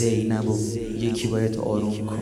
زینب و یکی باید آروم کنه.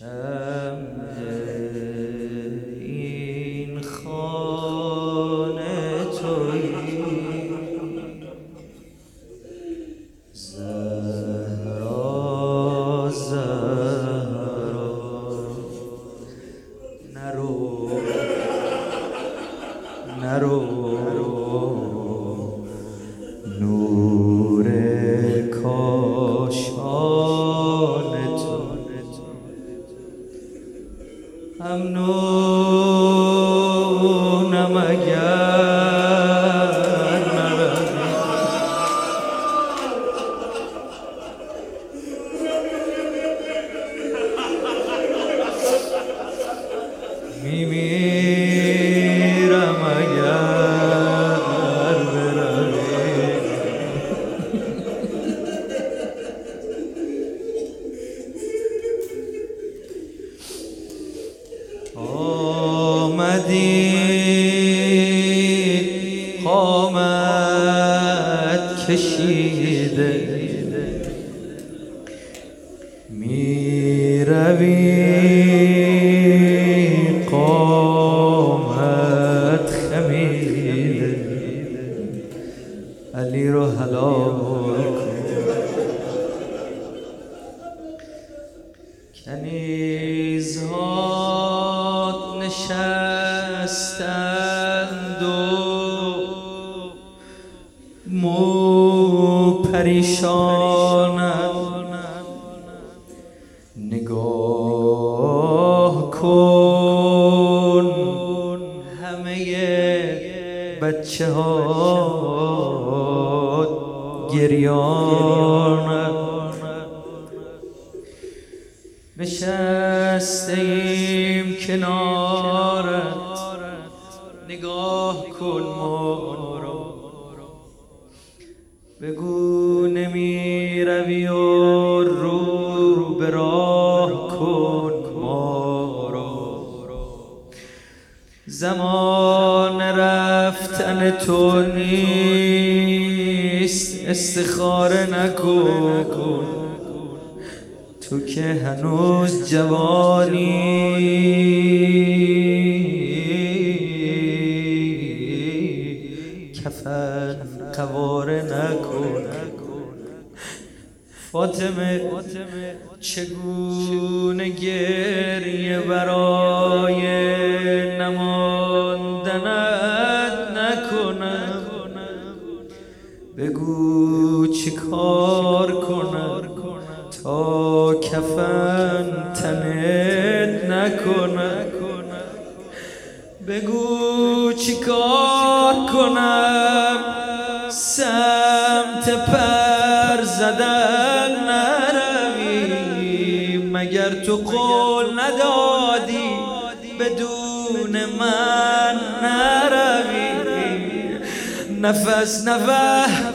نرو امنونم اگر کشیده می روی نگاه کن. همه بچه ها زمان رفتن تو نیست استخاره نکن. تو که هنوز جوانی. کفن قواره نکن. فاطمه چگونه گریه برای بگو چی کار کنم تا کفن تنت نکنم. بگو چی کار کنم؟ سمت پر زدن نروی مگر تو قول ندادی بدون من نروی نفس نفس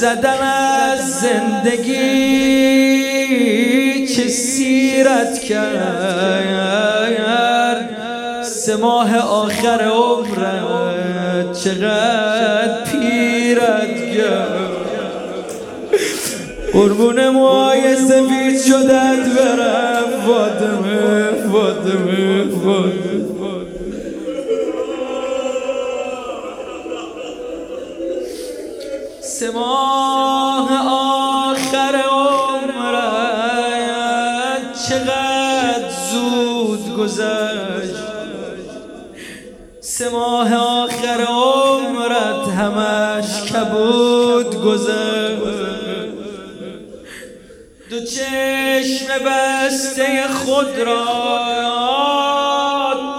زدن از زندگی چه سیرت کرد؟ سه ماه آخر عمرت چقدر پیرت کرد قربون موهای سفید شدت برم. فاطمه فاطمه فاطمه سه ماه سه ماه آخر عمرت همش کبود گذشت دو چشم بسته خود را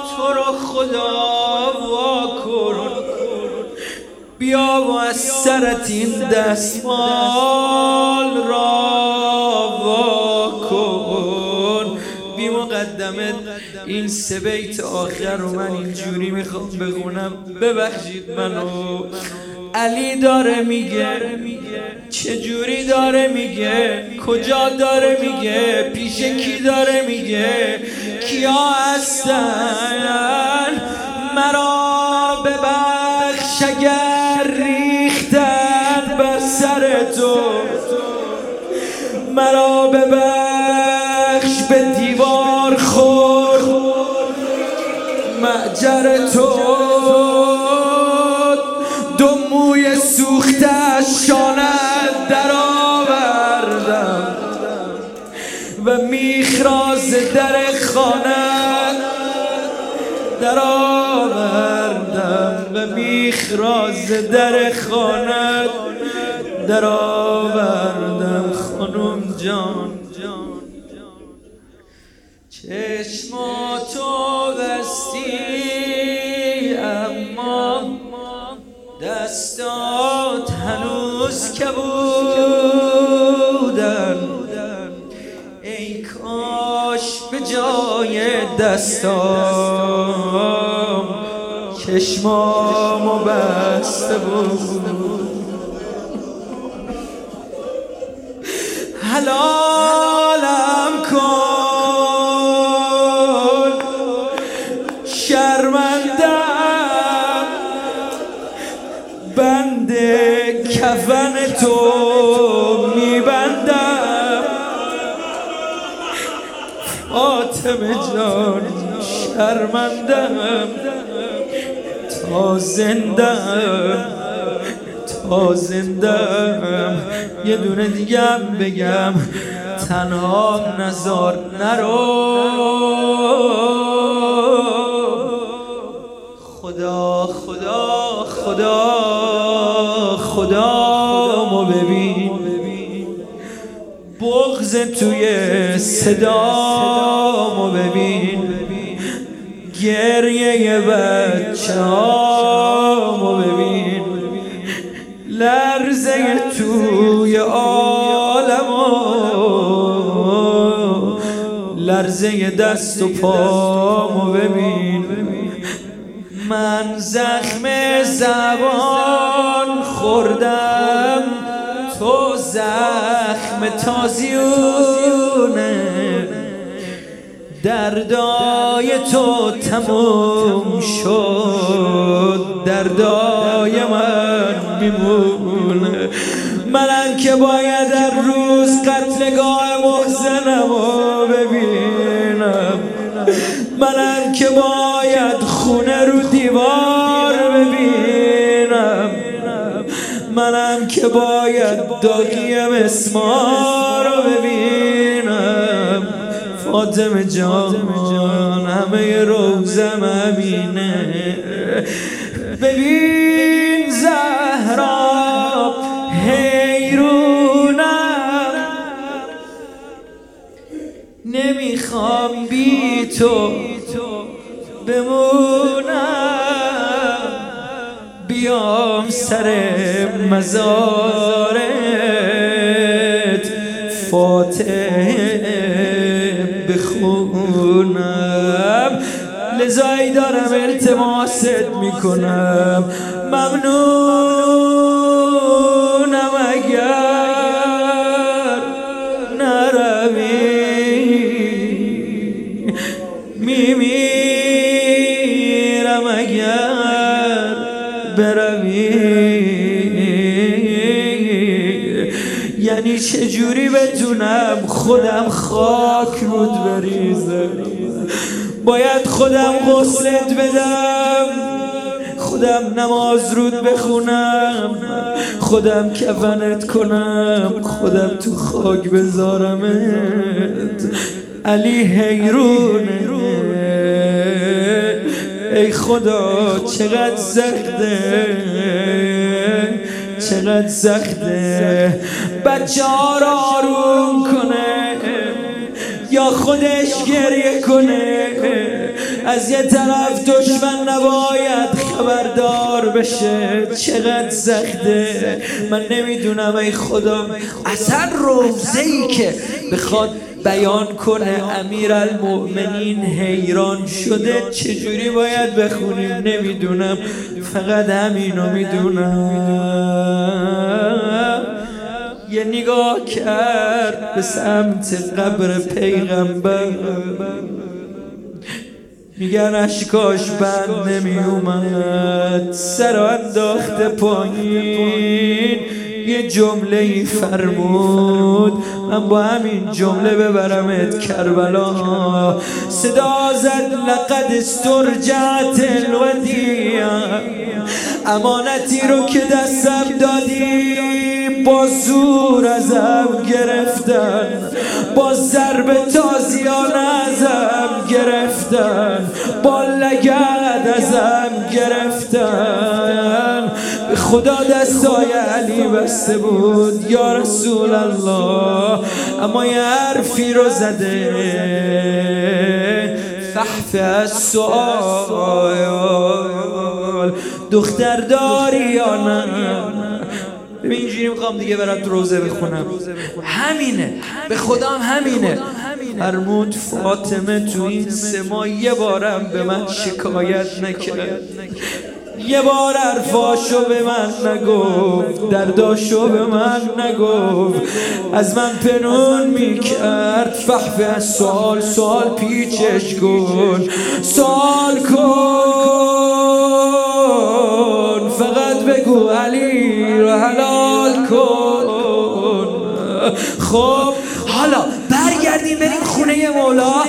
تو رو خدا واکن. بیا و از سرت این دستمال را این سه بیت آخر رو من اینجوری می‌خوام بخونم. ببخشید منو. علی داره میگه چجوری داره میگه؟ کجا داره میگه؟ پیش کی داره میگه؟ کیا هستن؟ مرا ببخش اگر ریختن بر سر تو. مرا ببخش معجر تو. دو موی سوخته شانت در آوردم و میخراز در خانه در آوردم و میخراز در خانه در آوردم خانم جان. چشماتو کبودن ای کاش به جای دستام چشمامو بسته بود. حلالم جان شرمندم تا زندم تا زندم. یه دونه دیگم بگم تنها نزار نرو. خدا خدا خدا خدا مو ببین. بغز توی صدامو ببین. گریه بچه هامو ببین. لرزه توی عالمو. لرزه دست و پامو ببین. من زخم زبان خوردم. زخم تازیونه. دردای تو تموم شد. دردای من میمونه. من که باید در روز قتلگاه محزنم رو ببینم. من که باید خونه رو دیوار ببینم. منم که باید داغیم اسما رو ببینم. فاطمه جان همه روزم امینه ببین زهرا حیرونم. نمی‌خوام بی تو بیام سر مزارت. فاتح بخونم لذایی دارم التماست می‌کنم. ممنونم چجوری بتونم خودم خاک رود بریزم. باید خودم غسلت بدم. خودم نماز رود بخونم. خودم کفنت کنم. خودم تو خاک بذارمت علی حیرونه ای خدا چقدر سخته چقدر سخته. بچه ها را آروم کنه یا خودش گریه کنه. از یه طرف دشمن نباید خبردار بشه. چقدر سخته. من نمی‌دونم ای خدا اصلا روزه ای که بخواد بیان کنه امیر المؤمنین حیران شده چجوری باید بخونیم؟ نمی‌دونم فقط همینو می‌دونم. یه نگاه کرد به سمت قبر پیغمبر. میگن اشکاش بند نمی اومد سر انداخته پایین. یه جمله ای فرمود. من با همین جمله ببرمت کربلا. صدا زد لقد استرجعت الودیع. امانتی رو که دستم دادی با زور ازم گرفتن. با ضرب تازیان ازم گرفتن. با لگد ازم گرفتن. به خدا دستای علی بسته بود یا رسول الله. اما یه حرفی رو زده. فحف از سوال دختر داری یا نه؟ ببین اینجوری می‌خوام دیگه برم تو روزه بخونم. همینه. به خودم همینه. فرمود فاطمه تو این سه ماه یه بارم به من شکایت نکرد. یه بار عرفاشو به من نگفت درداشو به من نگفت. از من پنون می‌کرد فحفه از سال سال پیچش کن سال کن فقط بگو علی رو حلال کن. خب حالا برگردیم بریم خونه مولا.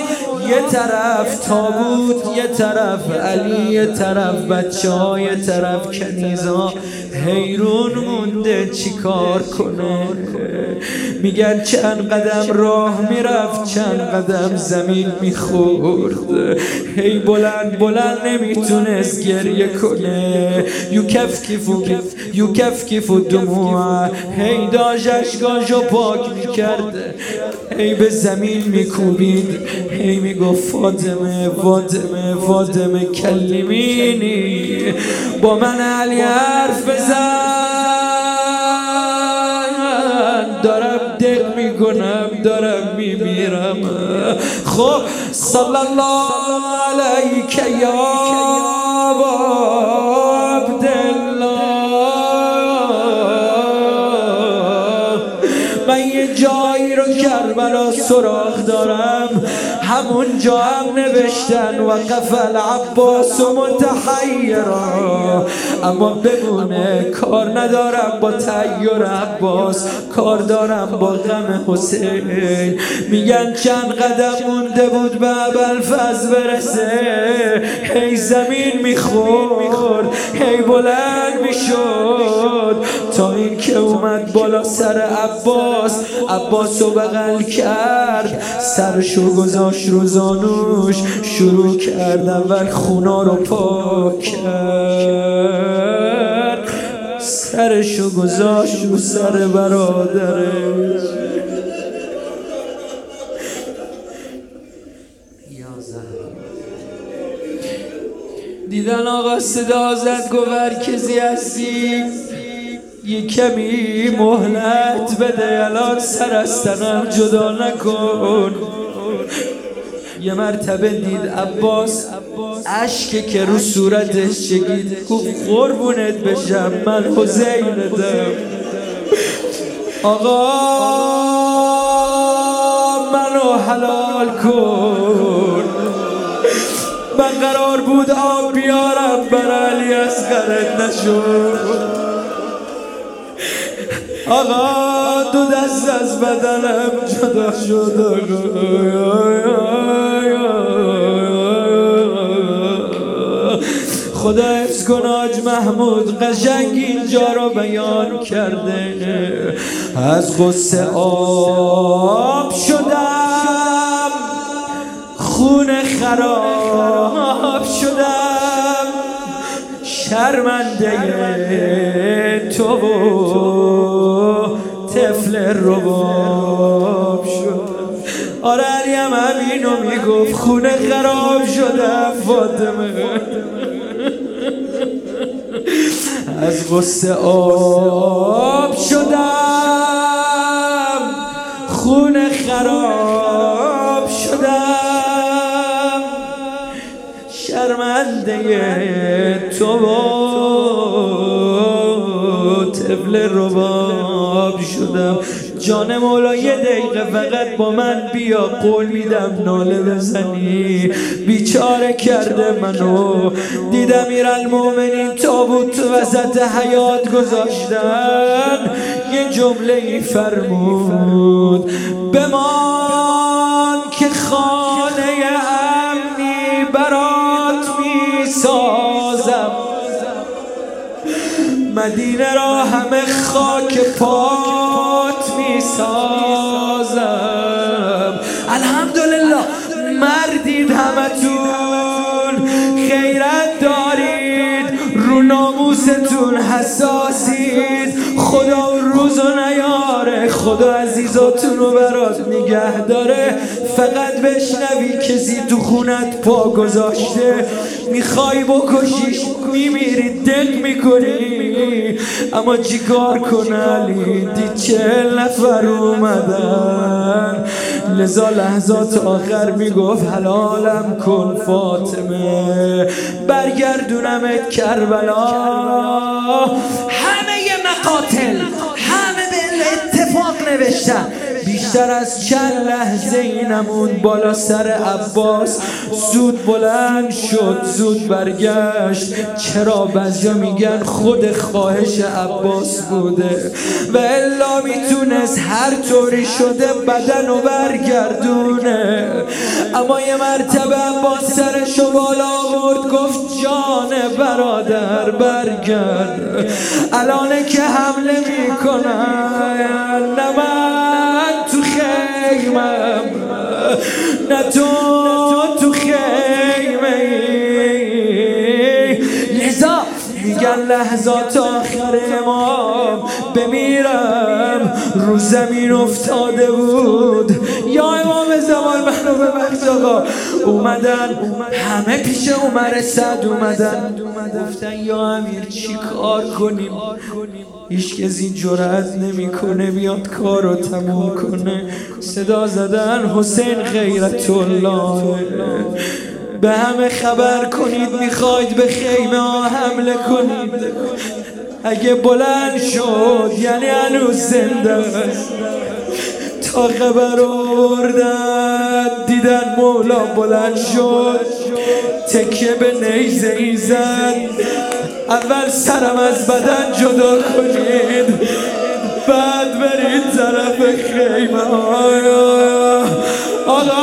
یه طرف تابوت یه طرف علی یه طرف بچه ها یه طرف کنیزا. حیرون مونده چی کار کنه؟ میگن چند قدم راه می‌رفت چند قدم زمین می‌خورد. هی بلند بلند نمی‌تونست گریه کنه. یو کف کیفو یو کف کیفو دموع. هی داش اشکاشو پاک می‌کرد. هی به زمین میکوبید. هی می‌گفت فاطمه فاطمه فاطمه کلمینی با من علی حرف بزن دارم دق می‌کنم دارم میمیرم. خب صلی الله علیک یا من یه جایی رو کربلا سراغ دارم. همون جا هم نوشتن و قفل عباس و متحیرا اما بمونه کار ندارم با تیر عباس کار دارم با غم حسین. میگن چند قدم مونده بود به فز برسه. هی زمین می‌خورد هی بلند می‌شد. تا این که اومد بالا سر عباس عباس رو بغل کرد سرشو گذاشت رو زانوش شروع کرد اول خونا رو پاک کرد سرشو گذاشت رو سر برادرش دیدن آقا صدا زد گوهر کزی یه کمی مهلت بده الان سر جدا نکن. یه مرتبه دید عباس عشق که رو صورتش چگید گفت قربونت بشم من حسینتم. آقا منو حلال کن. من قرار بود آب بیارم بر علی غرد نشد آقا دو دست از بدنم جدا شد. خدا حفظ کن آج محمود قشنگ اینجا رو بیان کرده. از غصه آب شدم خون خراب شدم. شرمنده تو طفل رباب شد. آره علی هم همینو می‌گفت خونه خراب شده فاطمه. از غصه آب شدم خونه خراب شدم. شرمنده تو جمله رباب شدم. جان مولا یه دقیقه فقط با من بیا قول میدم ناله بزنی. بیچاره کرده منو. دیدم المومنین تابوت وسط حیات گذاشتن. یه جمله ای فرمود بمان که خانه سازم مدینه را همه خاک پات می سازم الحمدلله مردید همتون خیرت دارید. رو ناموستون حساسید خدا عزیزاتون رو برات نگه داره. فقط بشنوی کسی تو خونت پا گذاشته. می‌خوای بکشیش میمیری دل می‌کنی. اما چیکار کنه علی دی چهل نفر اومدن. لذا لحظات آخر می‌گفت حلالم کن فاطمه. برگردونمت کربلا. همه مقاتل اتفاق نوشتن بیشتر از چند لحظه اینمون بالا سر عباس زود بلند شد زود برگشت. چرا بعضیا میگن خود خواهش عباس بوده؟ و الا می‌تونست هر طوری شده بدن و برگردونه. اما یه مرتبه عباس سرشو بالا آورد گفت جان برادر برگرد. الانه که حمله می‌کنن تو خیمم نه تو تو خیمه لذا میگن لحظات آخر امام بمیرم. رو زمین افتاده بود. یا امام زمان منو ببخش آقا. اومدن همه پیش عمر صد اومدن. گفتن یا امیر چی کار کنیم؟ هیچ کسی جرأت نمی‌کنه بیاد کارو تموم کنه. صدا زدن حسین غیرت الله به همه خبر کنید می‌خواید به خیمه ها حمله کنید. اگه بلند شد یعنی هنوز زنده تا خبر آوردن دیدن مولا بلند شد. تکیه به نیزه ای زد اول سرم از بدن جدا کنید. بعد برید طرف خیمه. آقا